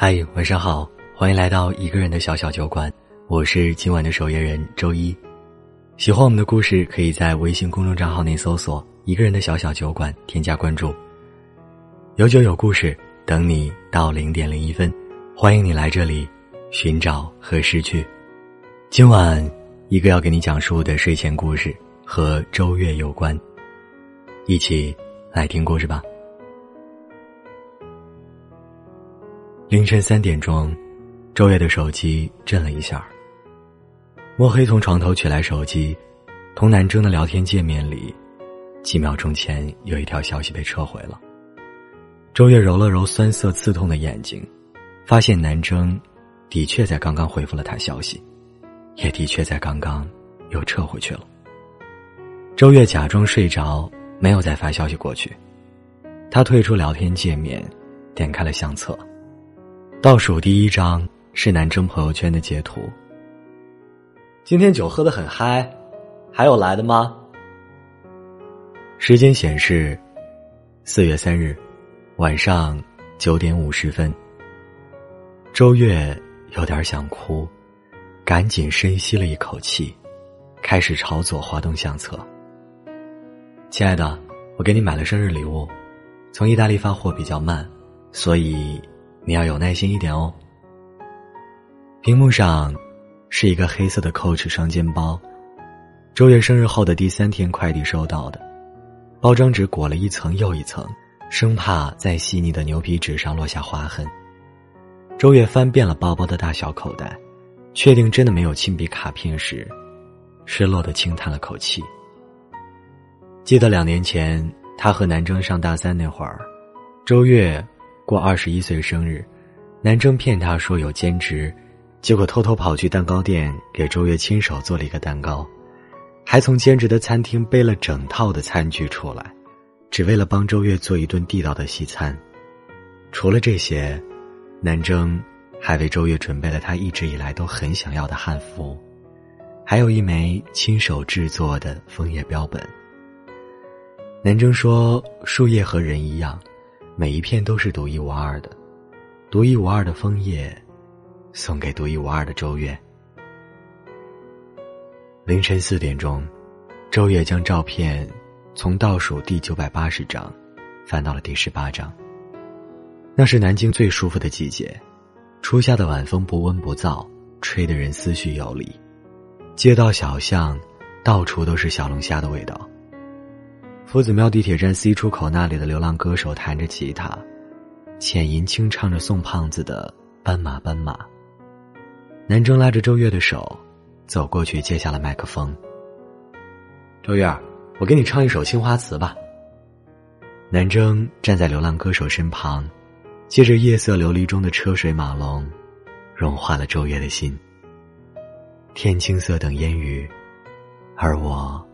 嗨，晚上好，欢迎来到一个人的小小酒馆，我是今晚的守夜人周一。喜欢我们的故事，可以在微信公众账号内搜索“一个人的小小酒馆”，添加关注。有酒有故事，等你到零点零一分，欢迎你来这里寻找和失去。今晚一个要给你讲述的睡前故事和周月有关，一起来听故事吧。凌晨三点钟，周月的手机震了一下。墨黑从床头取来手机，同南征的聊天界面里，几秒钟前有一条消息被撤回了。周月揉了揉酸涩刺痛的眼睛，发现南征的确在刚刚回复了他消息，也的确在刚刚又撤回去了。周月假装睡着，没有再发消息过去。他退出聊天界面，点开了相册。倒数第一张是南征朋友圈的截图。今天酒喝得很嗨，还有来的吗？时间显示，四月三日晚上九点五十分。周月有点想哭，赶紧深吸了一口气，开始朝左滑动相册。亲爱的，我给你买了生日礼物，从意大利发货比较慢，所以。你要有耐心一点哦。屏幕上是一个黑色的 Coach 双肩包，周月生日后的第三天快递收到的，包装纸裹了一层又一层，生怕在细腻的牛皮纸上落下划痕。周月翻遍了包包的大小口袋，确定真的没有亲笔卡片时，失落的轻叹了口气。记得两年前他和南征上大三那会儿，周月。过二十一岁生日，南征骗他说有兼职，结果偷偷跑去蛋糕店给周月亲手做了一个蛋糕，还从兼职的餐厅背了整套的餐具出来，只为了帮周月做一顿地道的西餐。除了这些，南征还为周月准备了他一直以来都很想要的汉服，还有一枚亲手制作的枫叶标本。南征说：“树叶和人一样。”每一片都是独一无二的，独一无二的枫叶，送给独一无二的周月。凌晨四点钟，周月将照片从倒数第九百八十张翻到了第十八张。那是南京最舒服的季节，初夏的晚风不温不燥，吹得人思绪游离。街道小巷，到处都是小龙虾的味道。夫子庙地铁站 C 出口那里的流浪歌手弹着吉他，浅吟轻唱着宋胖子的《斑马斑马》。南征拉着周月的手，走过去接下了麦克风。周月，我给你唱一首《青花瓷》吧。南征站在流浪歌手身旁，借着夜色琉璃中的车水马龙，融化了周月的心。天青色等烟雨，而我，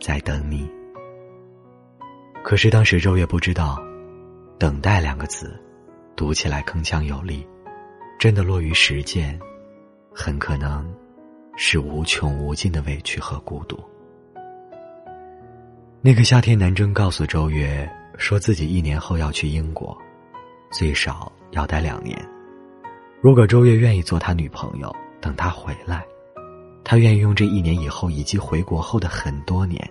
在等你。可是当时周月不知道，“等待”两个字，读起来铿锵有力，真的落于实践，很可能是无穷无尽的委屈和孤独。那个夏天，南征告诉周月，说自己一年后要去英国，最少要待两年。如果周月愿意做他女朋友，等他回来，他愿意用这一年以后以及回国后的很多年，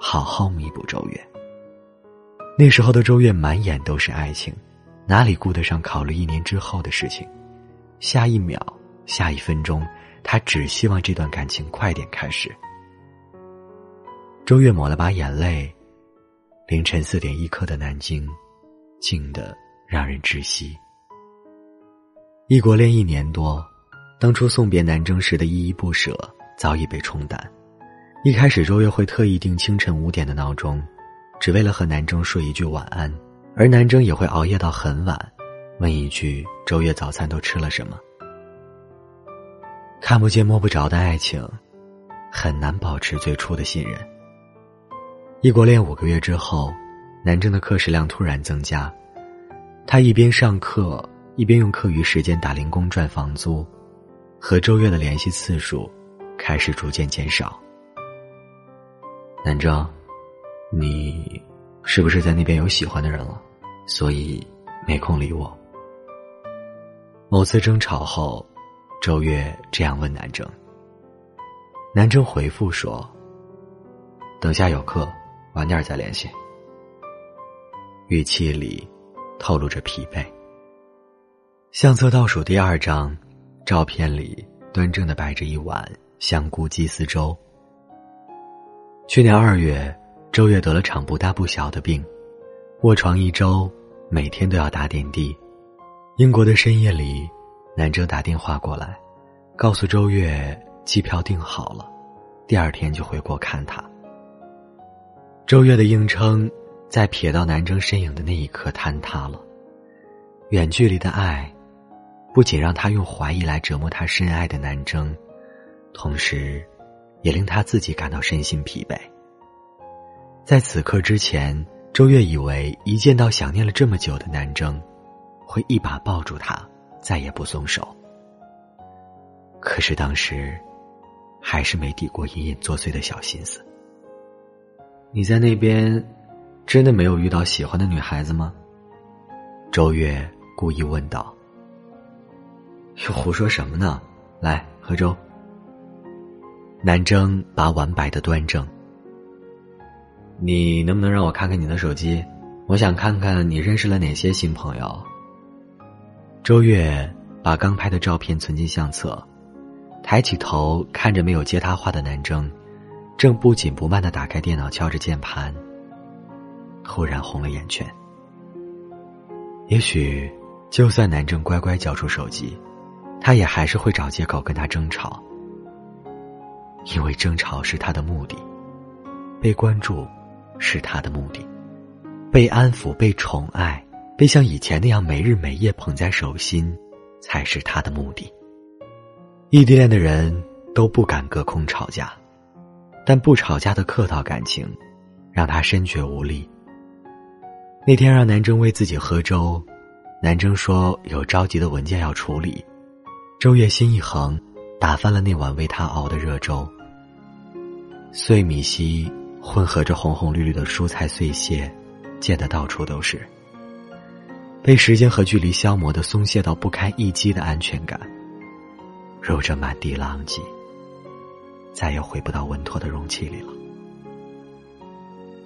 好好弥补周月。那时候的周月满眼都是爱情，哪里顾得上考虑一年之后的事情？下一秒，下一分钟，他只希望这段感情快点开始。周月抹了把眼泪，凌晨四点一刻的南京，静得让人窒息。异国恋一年多，当初送别南征时的依依不舍早已被冲淡。一开始，周月会特意定清晨五点的闹钟。只为了和南征说一句晚安，而南征也会熬夜到很晚，问一句：“周月早餐都吃了什么？”看不见摸不着的爱情，很难保持最初的信任。异国恋五个月之后，南征的课时量突然增加，他一边上课一边用课余时间打零工赚房租，和周月的联系次数开始逐渐减少。南征。你是不是在那边有喜欢的人了，所以没空理我？某次争吵后，周月这样问南征。南征回复说：“等下有课，晚点再联系。”语气里透露着疲惫。相册倒数第二张，照片里端正的摆着一碗香菇鸡丝粥。去年二月，周月得了场不大不小的病，卧床一周，每天都要打点滴。英国的深夜里，南征打电话过来，告诉周月。机票订好了，第二天就回国看他。周月的硬撑，在瞥到南征身影的那一刻坍塌了。远距离的爱，不仅让他用怀疑来折磨他深爱的南征，同时，也令他自己感到身心疲惫。在此刻之前，周月以为一见到想念了这么久的南征，会一把抱住他，再也不松手。可是当时。还是没抵过隐隐作祟的小心思。你在那边，真的没有遇到喜欢的女孩子吗？周月故意问道。又胡说什么呢？来喝粥。南征把碗摆的端正。你能不能让我看看你的手机？我想看看你认识了哪些新朋友。周月把刚拍的照片存进相册。抬起头看着没有接他话的南征，正不紧不慢的打开电脑敲着键盘。忽然红了眼圈。也许，就算南征乖乖交出手机，他也还是会找借口跟他争吵，因为争吵是他的目的，被关注是他的目的，被安抚、被宠爱、被像以前那样没日没夜捧在手心，才是他的目的。异地恋的人都不敢隔空吵架，但不吵架的客套感情，让他深觉无力。那天让南征为自己喝粥，南征说有着急的文件要处理，周月心一横，打翻了那碗为他熬的热粥。碎米稀混合着红红绿绿的蔬菜碎屑，溅得到处都是。被时间和距离消磨的松懈到不堪一击的安全感。揉着满地狼藉，再也回不到稳妥的容器里了。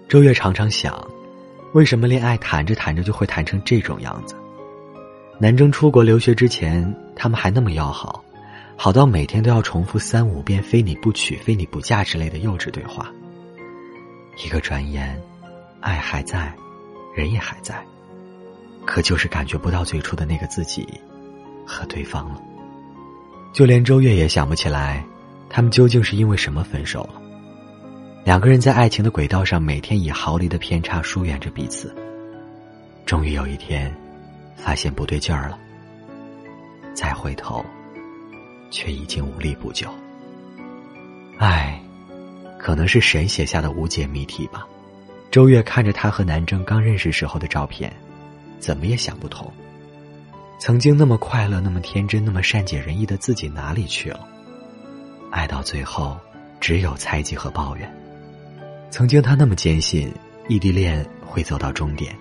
周月常常想，为什么恋爱谈着谈着就会谈成这种样子？南征出国留学之前，他们还那么要好，好到每天都要重复三五遍“非你不娶，非你不嫁”之类的幼稚对话。一个转眼，爱还在，人也还在，可就是感觉不到最初的那个自己和对方了。就连周月也想不起来，他们究竟是因为什么分手了。两个人在爱情的轨道上，每天以毫厘的偏差疏远着彼此。终于有一天，发现不对劲儿了。再回头，却已经无力补救。爱，可能是神写下的无解谜题吧。周月看着他和南征刚认识时候的照片，怎么也想不通。曾经那么快乐、那么天真、那么善解人意的自己哪里去了？爱到最后，只有猜忌和抱怨。曾经他那么坚信异地恋会走到终点，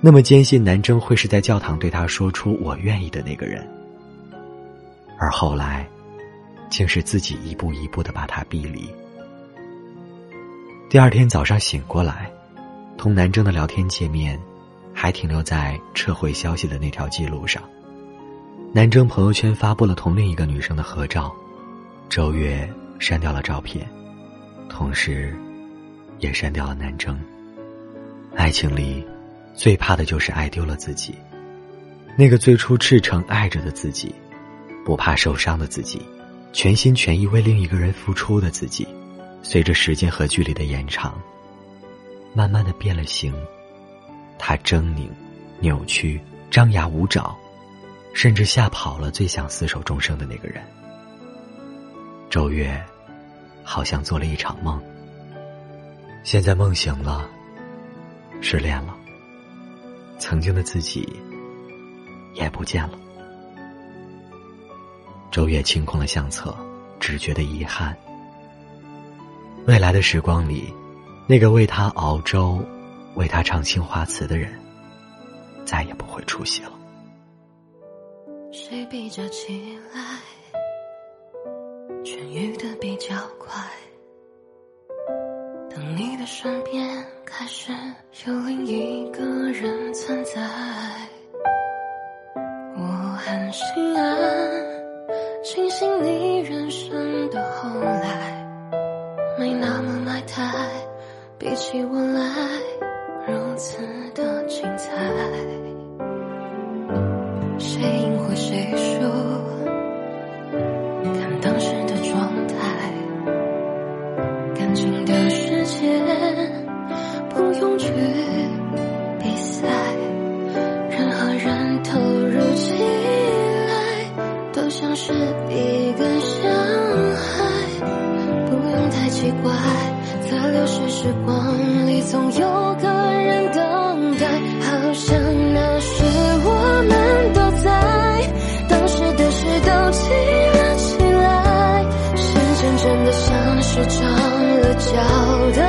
那么坚信南征会是在教堂对他说出“我愿意”的那个人，而后来，竟是自己一步一步的把他逼离。第二天早上醒过来，同南征的聊天界面。还停留在撤回消息的那条记录上。南征朋友圈发布了同另一个女生的合照，周月删掉了照片，同时，也删掉了南征。爱情里，最怕的就是爱丢了自己，那个最初赤诚爱着的自己，不怕受伤的自己，全心全意为另一个人付出的自己，随着时间和距离的延长，慢慢的变了形。他狰狞、扭曲、张牙舞爪，甚至吓跑了最想厮守终生的那个人。周月，好像做了一场梦。现在梦醒了，失恋了，曾经的自己也不见了。周月清空了相册，只觉得遗憾。未来的时光里，那个为他熬粥。为他唱青花瓷的人，再也不会出现了。谁比较起来痊愈的比较快？当你的身边开始有另一个人存在，我很心安，庆幸你人生的后起我来如此的精彩。谁赢或谁输，看当时的状态。感情的世界不用去比赛，任何人投入起来都像是流逝时光里总有个人等待，好像那时我们都在，当时的事都记了起来，时间真的像是长了脚的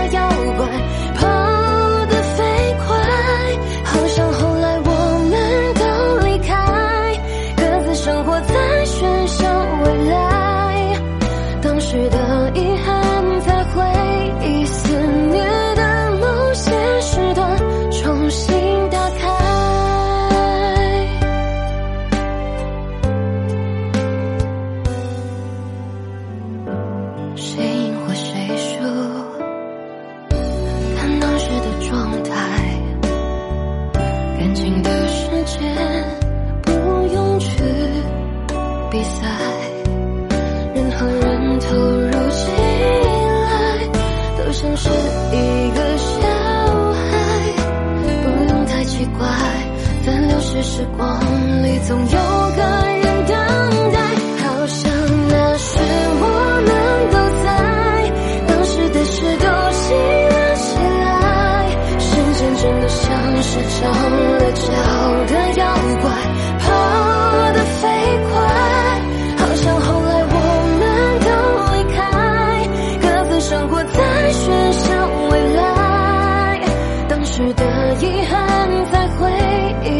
在流逝时光里总有个人等待，好像那时我们都在，当时的事都记了起来，时间真的像是长了脚的妖怪，跑得飞快，好像后来我们都离开，各自生活在喧嚣未来，当时的遗憾在回忆。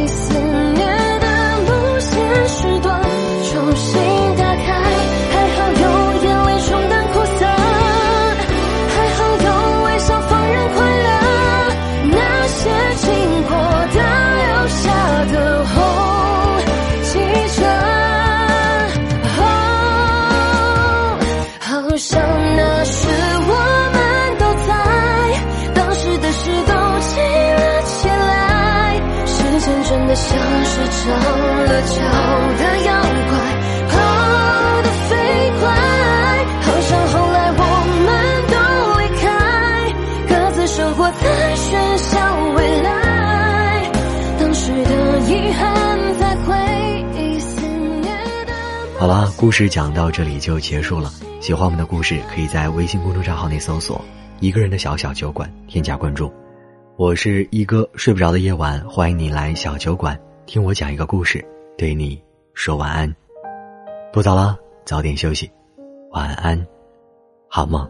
像是长了脚的妖怪，跑得飞快，好像后来我们都离开，各自生活在喧嚣未来，当时的遗憾在回忆肆虐的。好了，故事讲到这里就结束了。喜欢我们的故事，可以在微信公众账号内搜索“一个人的小小酒馆”，添加关注。我是一哥，睡不着的夜晚，欢迎你来小酒馆听我讲一个故事，对你说晚安。不早了，早点休息，晚安，好梦。